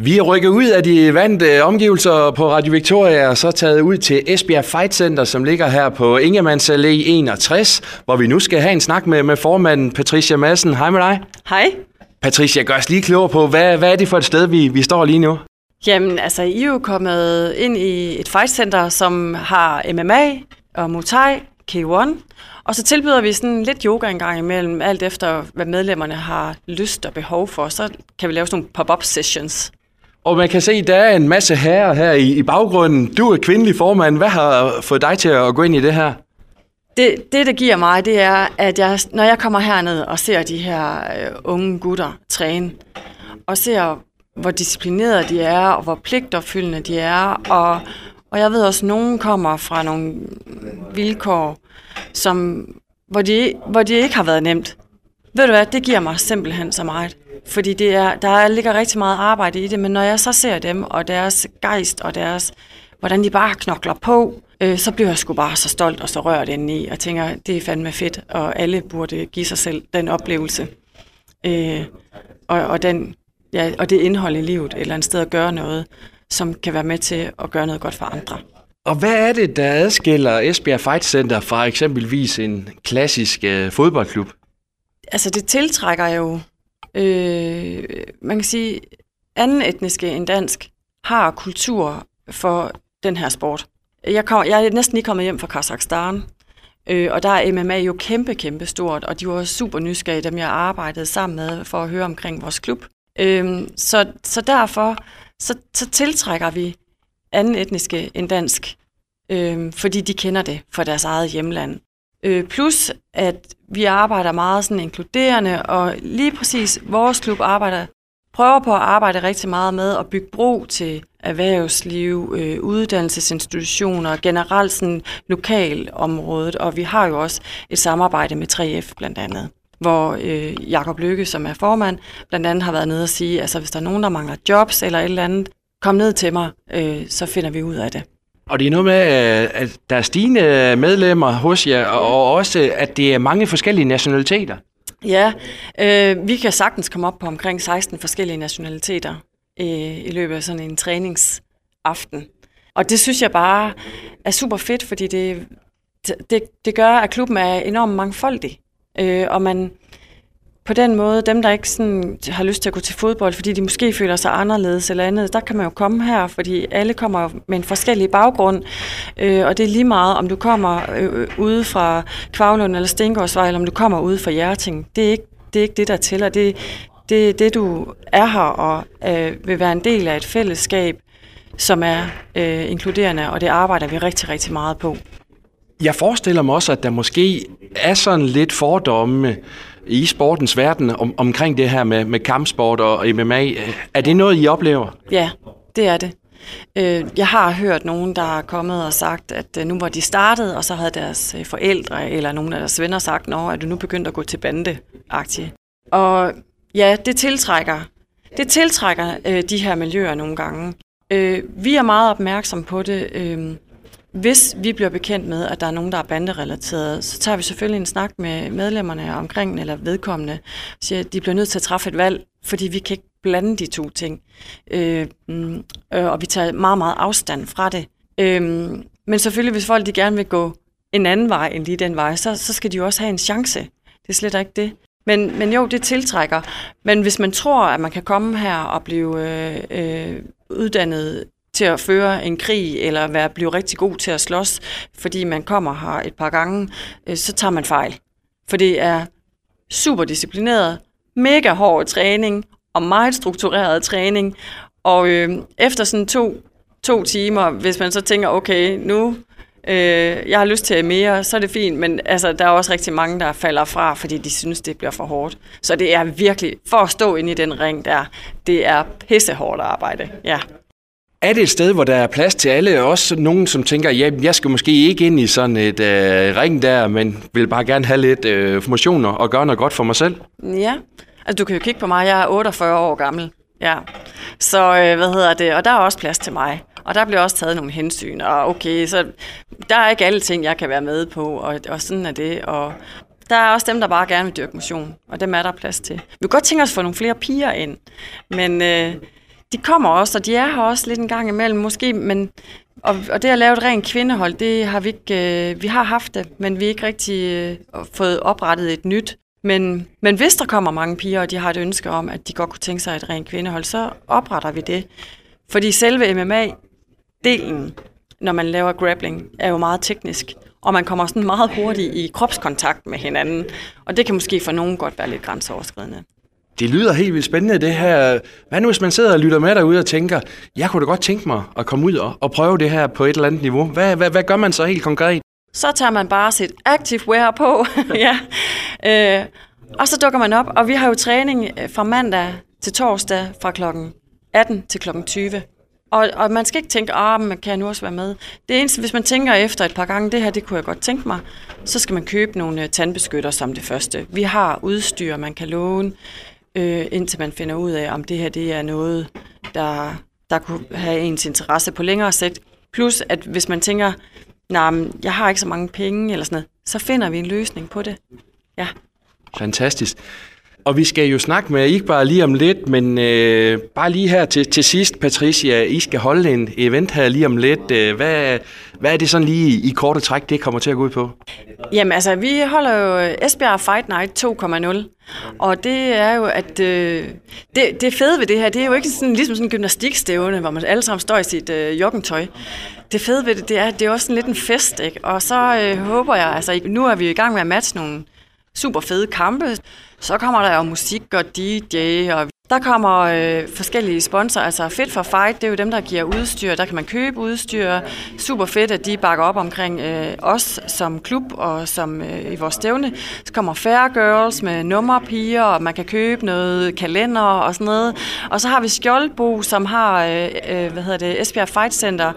Vi er rykket ud af de vante omgivelser på Radio Victoria og så taget ud til Esbjerg Fight Center, som ligger her på Ingemanns Allé 61, hvor vi nu skal have en snak med, med formanden Patricia Madsen. Hej med dig. Hej. Patricia, gør os lige klogere på, hvad, hvad er det for et sted, vi, vi står lige nu? Jamen, altså, I er jo kommet ind i et fight center, som har MMA og Muay Thai, K1, og så tilbyder vi sådan lidt yoga en gang imellem, alt efter hvad medlemmerne har lyst og behov for. Så kan vi lave sådan nogle pop-up sessions. Og man kan se, der er en masse herrer her i, i baggrunden. Du er kvindelig formand. Hvad har fået dig til at gå ind i det her? Det, det, der giver mig, det er, at jeg, når jeg kommer herned og ser de her øh, unge gutter træne, og ser, hvor disciplinerede de er, og hvor pligtopfyldende de er, og, og jeg ved også, at nogen kommer fra nogle vilkår, som, hvor, de, hvor de ikke har været nemt. Ved du hvad, det giver mig simpelthen så meget. Fordi det er, der ligger rigtig meget arbejde i det, men når jeg så ser dem, og deres gejst, og deres, hvordan de bare knokler på, øh, så bliver jeg sgu bare så stolt og så rørt indeni, og tænker, det er fandme fedt, og alle burde give sig selv den oplevelse. Øh, og, og, den, ja, og det indhold i livet, eller en sted at gøre noget, som kan være med til at gøre noget godt for andre. Og hvad er det, der adskiller Esbjerg Fight Center fra eksempelvis en klassisk øh, fodboldklub? Altså, det tiltrækker jo, øh, man kan sige, anden etniske end dansk har kultur for den her sport. Jeg, kom, jeg er næsten lige kommet hjem fra Kazakhstan, øh, og der er MMA jo kæmpe, kæmpe stort, og de var super nysgerrige, dem jeg arbejdede sammen med, for at høre omkring vores klub. Øh, så, så derfor så, så tiltrækker vi anden etniske end dansk, øh, fordi de kender det fra deres eget hjemland. Øh, plus, at vi arbejder meget sådan inkluderende, og lige præcis vores klub arbejder, prøver på at arbejde rigtig meget med at bygge bro til erhvervsliv, øh, uddannelsesinstitutioner, generelt sådan lokalområdet, og vi har jo også et samarbejde med 3F blandt andet hvor øh, Jakob Lykke, som er formand, blandt andet har været nede og sige, altså hvis der er nogen, der mangler jobs eller et eller andet, kom ned til mig, øh, så finder vi ud af det. Og det er noget med, øh, at der er stigende medlemmer hos jer, og også, at det er mange forskellige nationaliteter. Ja, øh, vi kan sagtens komme op på omkring 16 forskellige nationaliteter øh, i løbet af sådan en træningsaften. Og det synes jeg bare er super fedt, fordi det, det, det gør, at klubben er enormt mangfoldig. Øh, og man på den måde, dem der ikke sådan har lyst til at gå til fodbold, fordi de måske føler sig anderledes eller andet, der kan man jo komme her, fordi alle kommer med en forskellig baggrund. Øh, og det er lige meget, om du kommer øh, øh ude fra Kvavlund eller Stengårdsvej, eller om du kommer ude fra Hjerting. Det er ikke det, er ikke det der tæller. Det, det, det du er her og øh, vil være en del af et fællesskab, som er øh, inkluderende, og det arbejder vi rigtig, rigtig meget på. Jeg forestiller mig også, at der måske er sådan lidt fordomme i sportens verden om, omkring det her med, med kampsport og MMA. Er det noget, I oplever? Ja, det er det. Øh, jeg har hørt nogen, der er kommet og sagt, at øh, nu var de startet, og så havde deres øh, forældre eller nogen af deres venner sagt, at du nu begyndt at gå til bande -aktie. Og ja, det tiltrækker, det tiltrækker de her miljøer nogle gange. Vi er meget opmærksom på det. Hvis vi bliver bekendt med, at der er nogen, der er banderelateret, så tager vi selvfølgelig en snak med medlemmerne omkring eller vedkommende, og siger, at de bliver nødt til at træffe et valg, fordi vi kan ikke blande de to ting. Øh, mm, øh, og vi tager meget, meget afstand fra det. Øh, men selvfølgelig, hvis folk de gerne vil gå en anden vej end lige den vej, så, så skal de jo også have en chance. Det er slet ikke det. Men, men jo, det tiltrækker. Men hvis man tror, at man kan komme her og blive øh, øh, uddannet til at føre en krig, eller være, blive rigtig god til at slås, fordi man kommer her et par gange, øh, så tager man fejl. For det er super disciplineret, mega hård træning, og meget struktureret træning. Og øh, efter sådan to, to timer, hvis man så tænker, okay, nu øh, jeg har lyst til mere, så er det fint, men altså, der er også rigtig mange, der falder fra, fordi de synes, det bliver for hårdt. Så det er virkelig, for at stå inde i den ring der, det er pissehårdt arbejde, ja. Er det et sted, hvor der er plads til alle? Også nogen, som tænker, ja, jeg skal måske ikke ind i sådan et øh, ring der, men vil bare gerne have lidt øh, motioner og gøre noget godt for mig selv? Ja, altså du kan jo kigge på mig, jeg er 48 år gammel. Ja, så øh, hvad hedder det, og der er også plads til mig. Og der bliver også taget nogle hensyn, og okay, så der er ikke alle ting, jeg kan være med på, og, og sådan er det. Og der er også dem, der bare gerne vil dyrke motion, og dem er der plads til. Vi kunne godt tænke os at få nogle flere piger ind, men øh, de kommer også, og de er her også lidt en gang imellem, måske, men og, og det at lave et rent kvindehold, det har vi ikke, øh, vi har haft det, men vi har ikke rigtig øh, fået oprettet et nyt. Men, men hvis der kommer mange piger, og de har et ønske om, at de godt kunne tænke sig et rent kvindehold, så opretter vi det. Fordi selve MMA-delen, når man laver grappling, er jo meget teknisk, og man kommer sådan meget hurtigt i kropskontakt med hinanden, og det kan måske for nogen godt være lidt grænseoverskridende. Det lyder helt vildt spændende, det her. Hvad nu, hvis man sidder og lytter med derude og tænker, jeg kunne da godt tænke mig at komme ud og, og prøve det her på et eller andet niveau. Hvad, hvad, hvad gør man så helt konkret? Så tager man bare sit active wear på, ja. Øh, og så dukker man op, og vi har jo træning øh, fra mandag til torsdag fra klokken 18 til klokken 20. Og, og man skal ikke tænke, ah, men kan jeg nu også være med. Det eneste, hvis man tænker efter et par gange, det her, det kunne jeg godt tænke mig, så skal man købe nogle øh, tandbeskytter som det første. Vi har udstyr, man kan låne øh, indtil man finder ud af, om det her det er noget, der, der kunne have ens interesse på længere sigt. Plus, at hvis man tænker, nej, nah, jeg har ikke så mange penge, eller sådan noget, så finder vi en løsning på det. Ja. Fantastisk. Og vi skal jo snakke med ikke bare lige om lidt, men øh, bare lige her til, til sidst, Patricia, I skal holde en event her lige om lidt. Øh, hvad, hvad er det sådan lige i korte træk, det kommer til at gå ud på? Jamen altså, vi holder jo øh, Esbjerg Fight Night 2.0, og det er jo, at øh, det, det fede ved det her, det er jo ikke sådan, ligesom sådan en gymnastikstævne, hvor man alle sammen står i sit øh, joggentøj. Det fede ved det, det er, det er også sådan lidt en fest, ikke? Og så øh, håber jeg, altså nu er vi i gang med at matche nogle super fede kampe. Så kommer der jo musik og DJ, og der kommer øh, forskellige sponsorer. Altså Fit for Fight, det er jo dem, der giver udstyr. Der kan man købe udstyr. Super fedt, at de bakker op omkring øh, os som klub og som øh, i vores stævne. Så kommer Fair Girls med nummerpiger, og man kan købe noget kalender og sådan noget. Og så har vi Skjoldbo, som har øh, øh, hvad hedder det, Esbjerg Fight Center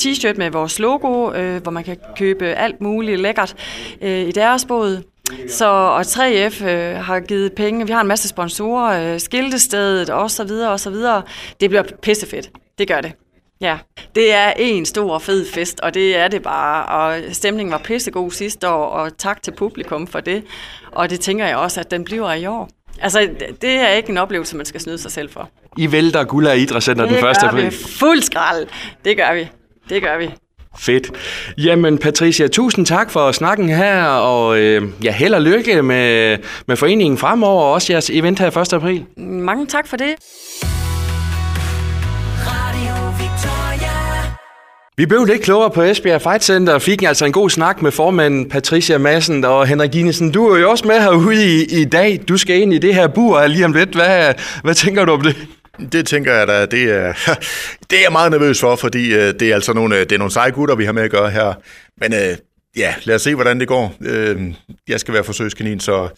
t-shirt med vores logo, øh, hvor man kan købe alt muligt lækkert øh, i deres båd. Så, og 3F øh, har givet penge. Vi har en masse sponsorer, øh, skiltestedet og så videre og så videre. Det bliver pissefedt. Det gør det. Ja, det er en stor fed fest, og det er det bare. Og stemningen var pissegod sidste år, og tak til publikum for det. Og det tænker jeg også, at den bliver i år. Altså, det er ikke en oplevelse, man skal snyde sig selv for. I vælter guld af idrætscenter den første april. Det gør vi. Fuld skrald. Det gør vi. Det gør vi. Fedt. Jamen Patricia, tusind tak for snakken her, og øh, ja, held og lykke med, med foreningen fremover, og også jeres event her 1. april. Mange tak for det. Vi blev lidt klogere på Esbjerg Fight Center og fik altså en god snak med formanden Patricia Madsen og Henrik Ginesen. Du er jo også med herude i, i dag. Du skal ind i det her bur lige om lidt. Hvad, hvad tænker du om det? Det tænker jeg da, det er, det er jeg meget nervøs for, fordi øh, det er altså nogle, øh, det er nogle seje gutter, vi har med at gøre her. Men øh, ja, lad os se, hvordan det går. Øh, jeg skal være forsøgskanin, så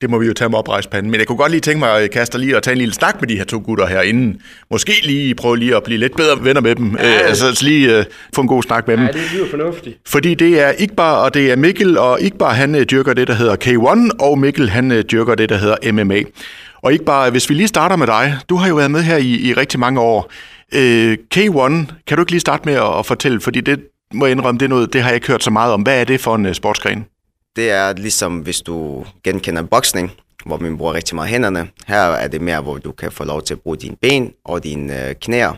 det må vi jo tage med oprejspanden. Men jeg kunne godt lige tænke mig, Kaster, lige at tage en lille snak med de her to gutter herinde. Måske lige prøve lige at blive lidt bedre venner med dem. Ja, øh, altså lige øh, få en god snak med dem. Ja, det lyder fornuftigt. Fordi det er Igbar, og det er Mikkel, og Igbar han øh, dyrker det, der hedder K1, og Mikkel han øh, dyrker det, der hedder MMA. Og ikke bare, hvis vi lige starter med dig. Du har jo været med her i, i rigtig mange år. Øh, K1, kan du ikke lige starte med at, at fortælle, fordi det må jeg indrømme, det, er noget, det har jeg ikke hørt så meget om. Hvad er det for en øh, sportsgren? Det er ligesom, hvis du genkender boksning, hvor man bruger rigtig meget hænderne. Her er det mere, hvor du kan få lov til at bruge dine ben og dine øh, knæer.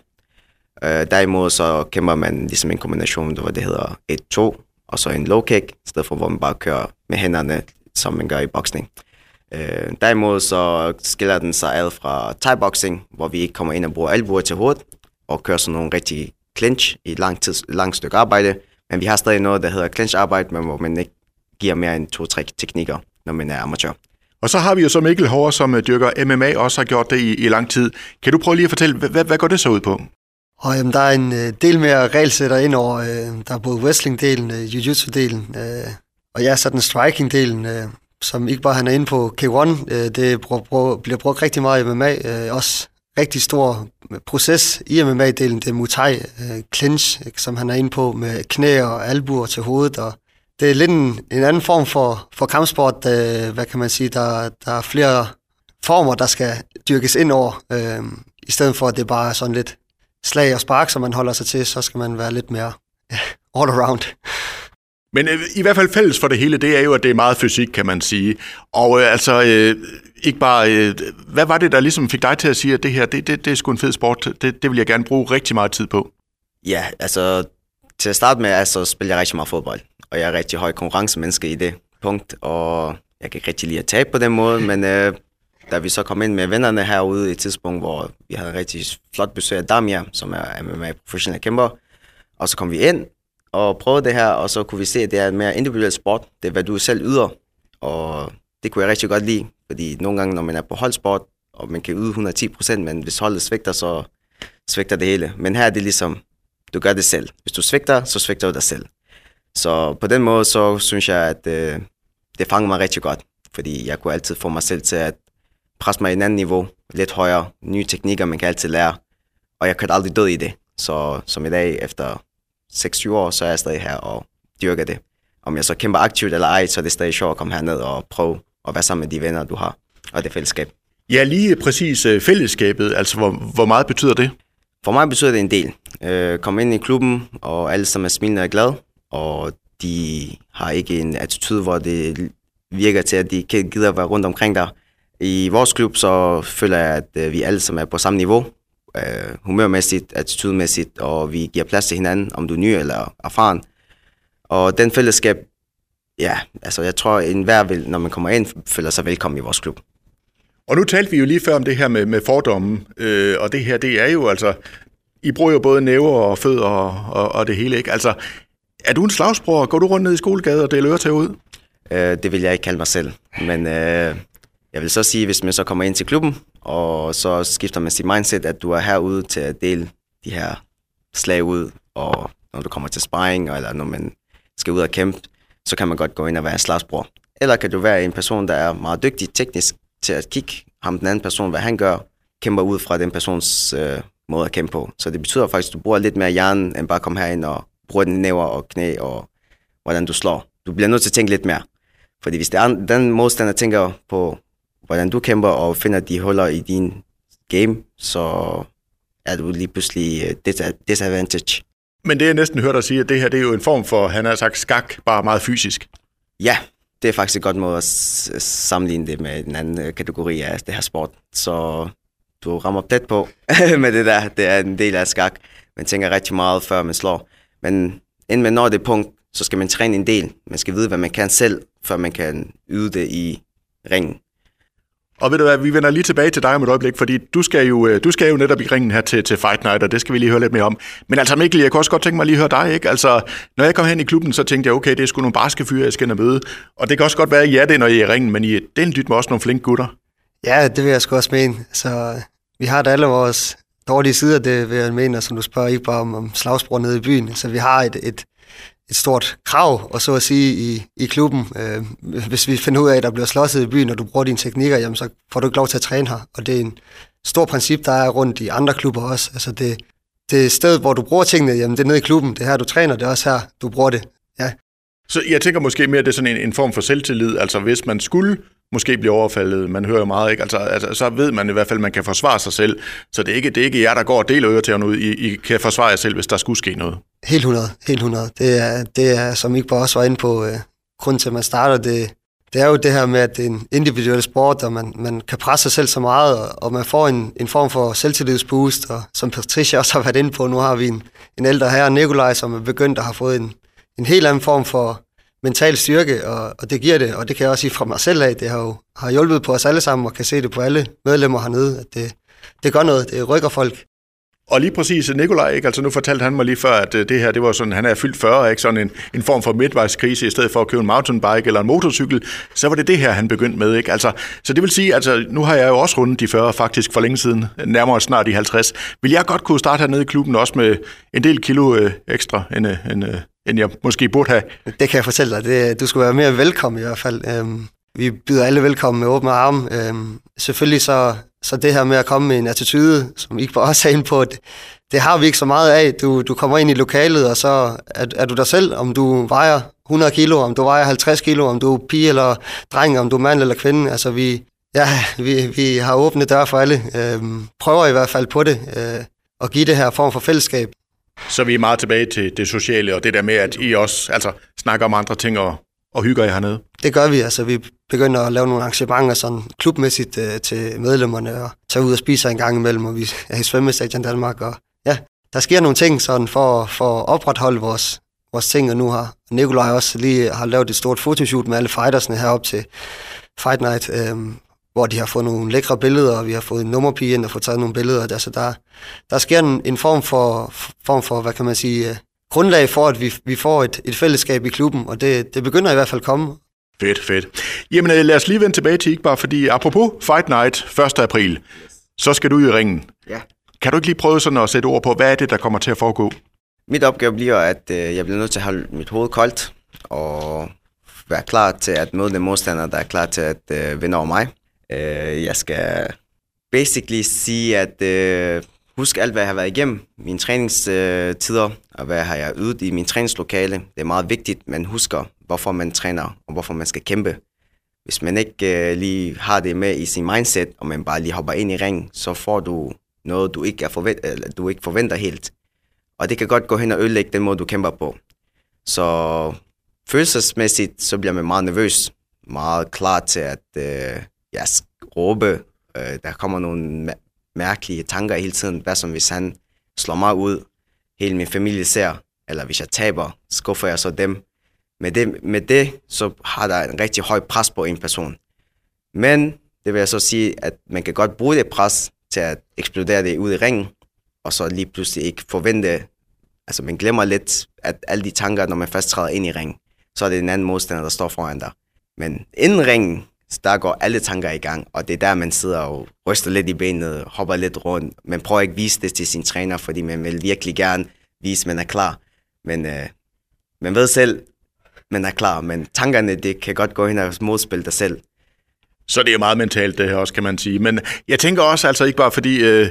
Øh, derimod så kæmper man ligesom en kombination, hvor det hedder 1-2, og så en low kick, i stedet for hvor man bare kører med hænderne, som man gør i boksning. Øh, derimod så skiller den sig ad fra thai-boxing, hvor vi ikke kommer ind og bruger albuer til hovedet, og kører sådan nogle rigtig clinch i et langt, tids, langt stykke arbejde. Men vi har stadig noget, der hedder clinch-arbejde, men hvor man ikke giver mere end to-tre teknikker, når man er amatør. Og så har vi jo så Mikkel Hård, som øh, dyrker MMA, også har gjort det i, i lang tid. Kan du prøve lige at fortælle, hvad, hvad går det så ud på? Og jamen, der er en øh, del mere regelsætter ind over. Øh, der er både wrestling-delen, øh, jiu-jitsu-delen, øh, og ja, så den striking-delen, øh, som ikke bare han er inde på K1. Øh, det bliver brugt rigtig meget i MMA. Øh, også rigtig stor proces i MMA-delen, det er Muay øh, clinch, som han er inde på med knæ og albuer til hovedet. Og det er lidt en, en anden form for, for kampsport. Øh, hvad kan man sige? Der, der er flere former, der skal dyrkes ind over. Øh, I stedet for, at det bare er sådan lidt slag og spark, som man holder sig til, så skal man være lidt mere all around. Men øh, i hvert fald fælles for det hele, det er jo, at det er meget fysik, kan man sige. Og øh, altså, øh, ikke bare, øh, hvad var det, der ligesom fik dig til at sige, at det her, det, det, det er sgu en fed sport, det, det vil jeg gerne bruge rigtig meget tid på? Ja, altså til at starte med, altså, spiller jeg rigtig meget fodbold, og jeg er rigtig høj konkurrencemenneske i det punkt, og jeg kan ikke rigtig lide at tabe på den måde, men øh, da vi så kom ind med vennerne herude i et tidspunkt, hvor vi havde en rigtig flot besøg af Damia, som er MMA professionel kæmper, og så kom vi ind og prøvede det her, og så kunne vi se, at det er en mere individuel sport. Det er, hvad du selv yder, og det kunne jeg rigtig godt lide, fordi nogle gange, når man er på holdsport, og man kan yde 110 procent, men hvis holdet svigter, så svigter det hele. Men her er det ligesom, du gør det selv. Hvis du svigter, så svigter du dig selv. Så på den måde, så synes jeg, at øh, det fanger mig rigtig godt, fordi jeg kunne altid få mig selv til at presse mig i en anden niveau, lidt højere, nye teknikker, man kan altid lære, og jeg kan aldrig dø i det. Så som i dag, efter 6-7 år, så er jeg stadig her og dyrker det. Om jeg så kæmper aktivt eller ej, så er det stadig sjovt at komme herned og prøve at være sammen med de venner, du har, og det fællesskab. Ja, lige præcis øh, fællesskabet, altså hvor, hvor meget betyder det? For mig betyder det en del. Øh, komme ind i klubben, og alle som er smilende og glade, og de har ikke en attitude, hvor det virker til, at de kan gider være rundt omkring dig. I vores klub, så føler jeg, at øh, vi alle som er på samme niveau, øh, humørmæssigt, attitudemæssigt, og vi giver plads til hinanden, om du er ny eller erfaren. Og den fællesskab, ja, altså jeg tror, en hver vil, når man kommer ind, føler sig velkommen i vores klub. Og nu talte vi jo lige før om det her med, med fordomme, øh, og det her, det er jo altså, I bruger jo både næver og fødder og, og, og det hele, ikke? Altså, er du en slagsbror? Går du rundt ned i skolegade og deler øretag ud? Øh, det vil jeg ikke kalde mig selv, men øh, jeg vil så sige, hvis man så kommer ind til klubben, og så skifter man sit mindset, at du er herude til at dele de her slag ud, og når du kommer til sparring, eller når man skal ud og kæmpe, så kan man godt gå ind og være en slagsbror. Eller kan du være en person, der er meget dygtig teknisk til at kigge ham den anden person, hvad han gør, kæmper ud fra den persons øh, måde at kæmpe på. Så det betyder faktisk, at du bruger lidt mere hjernen, end bare at komme herind og bruge den næver og knæ, og hvordan du slår. Du bliver nødt til at tænke lidt mere. Fordi hvis det er, den modstander tænker på, hvordan du kæmper og finder de huller i din game, så er du lige pludselig øh, disadvantage. Men det jeg næsten hørte dig sige, at det her det er jo en form for, han har sagt skak, bare meget fysisk. Ja, det er faktisk et godt måde at sammenligne det med en anden øh, kategori af det her sport. Så du rammer tæt på med det der. Det er en del af skak. Man tænker rigtig meget, før man slår. Men inden man når det punkt, så skal man træne en del. Man skal vide, hvad man kan selv, før man kan yde det i ringen. Og ved du hvad, vi vender lige tilbage til dig om et øjeblik, fordi du skal jo, øh, du skal jo netop i ringen her til, til Fight Night, og det skal vi lige høre lidt mere om. Men altså Mikkel, jeg kunne også godt tænke mig lige at høre dig, ikke? Altså, når jeg kom hen i klubben, så tænkte jeg, okay, det er sgu nogle barske fyre, jeg skal møde. Og det kan også godt være, at I er det, når I er i ringen, men I er den dyt med også nogle flinke gutter. Ja, det vil jeg sgu også mene. Så øh, vi har da alle vores dårlige sider, det vil jeg mene, som du spørger ikke bare om, om slagsbror nede i byen. Så vi har et, et, et stort krav, og så at sige, i, i klubben. Øh, hvis vi finder ud af, at der bliver slåsset i byen, og du bruger dine teknikker, jamen, så får du ikke lov til at træne her. Og det er en stor princip, der er rundt i andre klubber også. Altså det, det sted, hvor du bruger tingene, jamen det er nede i klubben. Det er her, du træner, det er også her, du bruger det. Så jeg tænker måske mere, at det er sådan en, en form for selvtillid. Altså hvis man skulle måske blive overfaldet, man hører jo meget, ikke? Altså, altså, så ved man i hvert fald, at man kan forsvare sig selv. Så det er ikke, det er ikke jer, der går og deler øretæverne ud. I, I kan forsvare jer selv, hvis der skulle ske noget. Helt 100, helt 100. Det er, det er som ikke bare også var inde på, øh, grunden til, at man starter, det, det er jo det her med, at det er en individuel sport, og man, man kan presse sig selv så meget, og, og man får en, en form for selvtillidsboost, og som Patricia også har været inde på, nu har vi en, en ældre herre, Nikolaj, som er begyndt at have fået en, en helt anden form for mental styrke, og, og det giver det, og det kan jeg også sige fra mig selv af, det har jo har hjulpet på os alle sammen, og kan se det på alle medlemmer hernede, at det, det gør noget, det rykker folk. Og lige præcis Nikolaj, ikke? Altså nu fortalte han mig lige før, at øh, det her, det var sådan, han er fyldt 40, ikke? Sådan en, en form for midtvejskrise, i stedet for at købe en mountainbike eller en motorcykel, så var det det her, han begyndte med, ikke? Altså, så det vil sige, altså nu har jeg jo også rundet de 40 faktisk for længe siden, nærmere snart de 50. Vil jeg godt kunne starte hernede i klubben også med en del kilo øh, ekstra, end, øh, end, øh, end jeg måske burde have? Det kan jeg fortælle dig. Det, du skulle være mere velkommen i hvert fald. Øhm, vi byder alle velkommen med åbne arme. Øhm, selvfølgelig så, så det her med at komme med en attitude, som ikke bare også er inde på, det, det har vi ikke så meget af. Du, du kommer ind i lokalet, og så er, er du dig selv, om du vejer 100 kilo, om du vejer 50 kilo, om du er pige eller dreng, om du er mand eller kvinde. Altså vi, ja, vi, vi har åbne døre for alle. Øhm, prøver i hvert fald på det, øh, at give det her form for fællesskab. Så vi er meget tilbage til det sociale, og det der med, at I også altså, snakker om andre ting og, og hygger jer hernede. Det gør vi, altså vi begynder at lave nogle arrangementer sådan klubmæssigt øh, til medlemmerne og tage ud og spise en gang imellem, og vi er i svømmestadion Danmark, og ja, der sker nogle ting sådan for, for at opretholde vores, vores ting, og nu har Nikolaj også lige har lavet et stort fotoshoot med alle fightersne herop til Fight Night, øhm, hvor de har fået nogle lækre billeder, og vi har fået en nummerpige ind og fået taget nogle billeder. Altså der, der sker en, en form, for, form for, hvad kan man sige, øh, grundlag for, at vi, vi får et, et fællesskab i klubben, og det, det begynder i hvert fald at komme. Fedt, fedt. Jamen øh, lad os lige vende tilbage til Igbar, fordi apropos Fight Night 1. april, så skal du i ringen. Ja. Kan du ikke lige prøve sådan at sætte ord på, hvad er det, der kommer til at foregå? Mit opgave bliver, at øh, jeg bliver nødt til at holde mit hoved koldt, og være klar til at møde den modstander, der er klar til at øh, vinde over mig. Øh, jeg skal basically sige, at øh, husk alt, hvad jeg har været igennem, mine træningstider, og hvad har jeg ydet i min træningslokale. Det er meget vigtigt, man husker, hvorfor man træner, og hvorfor man skal kæmpe. Hvis man ikke øh, lige har det med i sin mindset, og man bare lige hopper ind i ringen, så får du noget, du ikke, er forvent- eller, du ikke forventer helt. Og det kan godt gå hen og ødelægge den måde, du kæmper på. Så følelsesmæssigt, så bliver man meget nervøs. Meget klar til at øh, ja, råbe. Øh, der kommer nogle mær- mærkelige tanker hele tiden. Hvad som hvis han slår mig ud, hele min familie ser, eller hvis jeg taber, skuffer jeg så dem. Med det, med det, så har der en rigtig høj pres på en person. Men det vil jeg så sige, at man kan godt bruge det pres til at eksplodere det ud i ringen, og så lige pludselig ikke forvente, altså man glemmer lidt, at alle de tanker, når man først træder ind i ringen, så er det en anden modstander, der står foran dig. Men inden ringen, så der går alle tanker i gang, og det er der, man sidder og ryster lidt i benet, hopper lidt rundt. Man prøver ikke at vise det til sin træner, fordi man vil virkelig gerne vise, at man er klar. Men øh, man ved selv, man er klar, men tankerne, det kan godt gå hen og modspille dig selv. Så det er meget mentalt, det her også, kan man sige. Men jeg tænker også, altså ikke bare fordi, øh,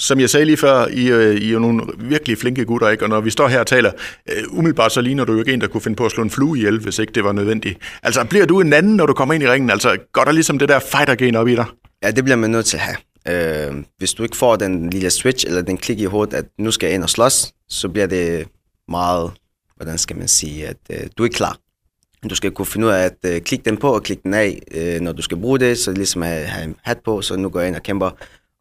som jeg sagde lige før, I, øh, I er jo nogle virkelig flinke gutter, ikke? Og når vi står her og taler, øh, umiddelbart så ligner du jo ikke en, der kunne finde på at slå en flue ihjel, hvis ikke det var nødvendigt. Altså, bliver du en anden, når du kommer ind i ringen? Altså, går der ligesom det der fighter-gen op i dig? Ja, det bliver man nødt til at have. Øh, hvis du ikke får den lille switch, eller den klik i hovedet, at nu skal jeg ind og slås, så bliver det meget, hvordan skal man sige, at øh, du er ikke klar. Du skal kunne finde ud af at øh, klikke den på og klikke den af, øh, når du skal bruge det, så ligesom at have en hat på, så nu går jeg ind og kæmper.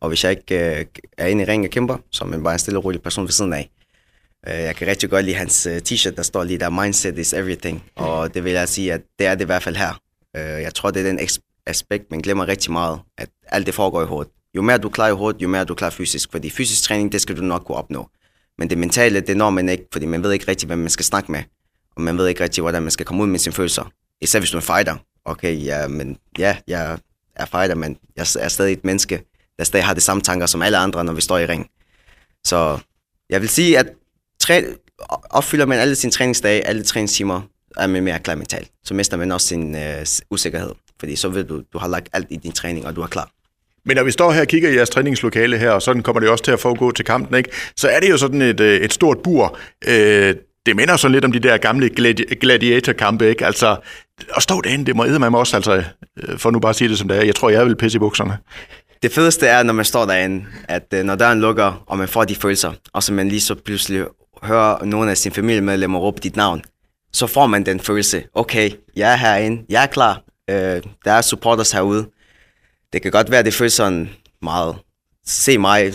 Og hvis jeg ikke øh, er inde i ringen og kæmper, så er man bare en stille og rolig person ved siden af. Øh, jeg kan rigtig godt lide hans øh, t-shirt, der står lige der, mindset is everything. Og det vil jeg sige, at det er det i hvert fald her. Øh, jeg tror, det er den aspekt, man glemmer rigtig meget, at alt det foregår i hovedet. Jo mere du er klar i hovedet, jo mere du er klar fysisk, fordi fysisk træning, det skal du nok kunne opnå. Men det mentale, det når man ikke, fordi man ved ikke rigtig, hvem man skal snakke med. Og man ved ikke rigtig, hvordan man skal komme ud med sine følelser. Især hvis du er en fighter. Okay, ja, men ja, jeg er fighter, men jeg er stadig et menneske, der stadig har de samme tanker som alle andre, når vi står i ring. Så jeg vil sige, at træ, opfylder man alle sine træningsdage, alle træningstimer, er man mere klar mentalt. Så mister man også sin øh, usikkerhed. Fordi så ved du, du har lagt alt i din træning, og du er klar. Men når vi står her og kigger i jeres træningslokale her, og sådan kommer det også til at foregå til kampen, ikke? så er det jo sådan et, øh, et stort bur. Øh, det minder sådan lidt om de der gamle gladi- gladiatorkampe, ikke? Altså, at stå derinde, det må æde mig også, altså, øh, for nu bare at sige det som det er. Jeg tror, jeg vil pisse i bukserne. Det fedeste er, når man står derinde, at øh, når døren lukker, og man får de følelser, og så man lige så pludselig hører nogle af sine familiemedlemmer råbe dit navn, så får man den følelse, okay, jeg er herinde, jeg er klar, øh, der er supporters herude. Det kan godt være, det føles sådan meget se mig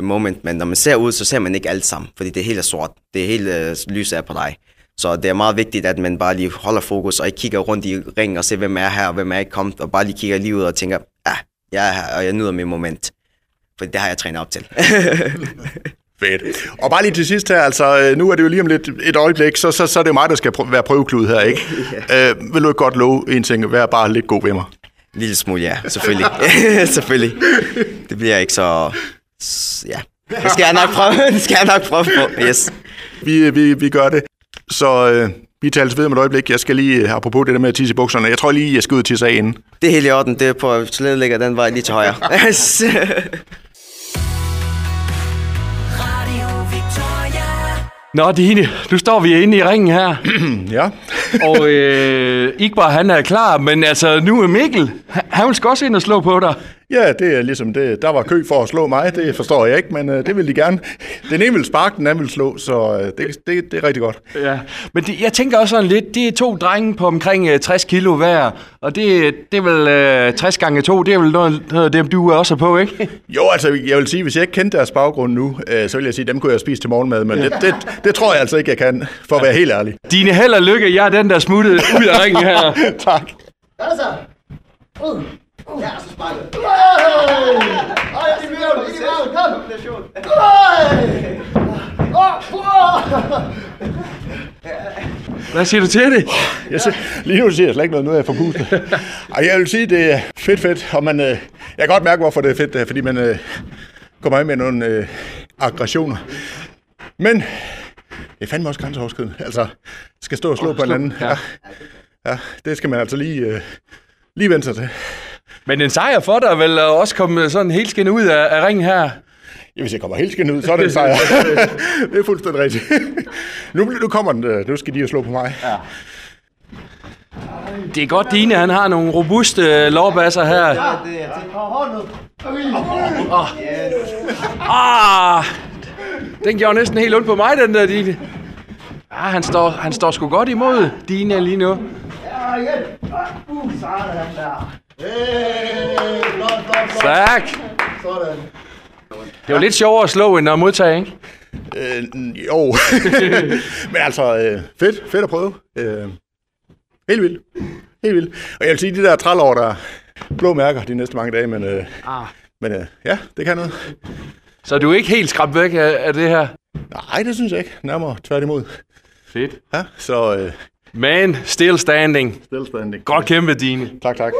moment, men når man ser ud, så ser man ikke alt sammen, fordi det hele er sort. Det hele øh, lyset er på dig. Så det er meget vigtigt, at man bare lige holder fokus, og ikke kigger rundt i ringen og ser, hvem er her, og hvem er ikke kommet, og bare lige kigger lige ud og tænker, jeg er her, og jeg nyder mit moment. For det har jeg trænet op til. Fedt. Og bare lige til sidst her, altså, øh, nu er det jo lige om lidt et øjeblik, så, så, så er det jo mig, der skal prø- være prøveklud her, ikke? yeah. øh, vil du ikke godt love en ting, vær bare lidt god ved mig? En lille smule, ja, selvfølgelig. selvfølgelig. Det bliver ikke så... Ja, det skal jeg nok prøve, det skal jeg nok prøve på, yes. Vi, vi, vi gør det. Så øh, vi tales ved om et øjeblik. Jeg skal lige, apropos det der med at tisse i bukserne, jeg tror lige, jeg skal ud af inden. Det er helt i orden, det er på toilettet ligger den vej lige til højre. Radio Victoria. Nå, Dine, nu står vi inde i ringen her. ja. og øh, Igbar, han er klar, men altså, nu er Mikkel, han, sgu også ind og slå på dig. Ja, det er ligesom det. Der var kø for at slå mig, det forstår jeg ikke, men øh, det vil de gerne. Den ene vil sparke, den anden vil slå, så øh, det, det, det er rigtig godt. Ja, men det, jeg tænker også sådan lidt, det er to drenge på omkring øh, 60 kilo hver, og det, det er vel øh, 60 gange 2, det er vel noget, noget af dem, du også er på, ikke? Jo, altså, jeg vil sige, hvis jeg ikke kendte deres baggrund nu, øh, så vil jeg sige, dem kunne jeg spise til morgenmad, men det, det, det tror jeg altså ikke, jeg kan, for at være helt ærlig. Dine held og lykke, jeg er den, der smuttede ud af ringen her. tak. Gør Ud. Ja, så sparker. Øj! Øj, ikke meget. Kom. Øj! Åh, åh! Hvad siger du til det? Jeg ser, lige nu siger jeg slet ikke noget, nu er jeg forpustet. Ej, jeg vil sige, det er fedt fedt, og man, øh, jeg kan godt mærke, hvorfor det er fedt, er, fordi man øh, kommer ind med nogle øh, aggressioner. Men det er fandme også grænseoverskridende. Altså, skal stå og slå på hinanden. Ja. ja, det skal man altså lige, øh, lige sig til. Men en sejr for dig vel at også komme sådan helt skin ud af, af ringen her. Ja, hvis jeg kommer helt skændt ud, så er det en sejr. det er fuldstændig rigtigt. nu, nu kommer den, øh, nu skal de jo slå på mig. Ja. Det er godt, Dine, han har nogle robuste øh, lårbasser her. Hånden ud. Ah, den gjorde næsten helt ondt på mig, den der, Dine. Ah, han står, han står sgu godt imod Dine lige nu. Ja, igen. Uh, sådan der. Hey, flot, flot, flot. Tak. Sådan. Det var lidt sjovere at slå, end at modtage, ikke? Øh, jo. Men altså, øh, fedt, fedt at prøve. Øh, helt vildt. Helt vildt. Og jeg vil sige, de der trælår, der er blå mærker de næste mange dage, men, øh, Ah. men øh, ja, det kan noget. Så du er ikke helt skræmt væk af, af det her? Nej, det synes jeg ikke. Nærmere tværtimod. Fedt. Ja, så øh, Man, still standing. still standing. Godt kæmpe, Dine. Tak, tak.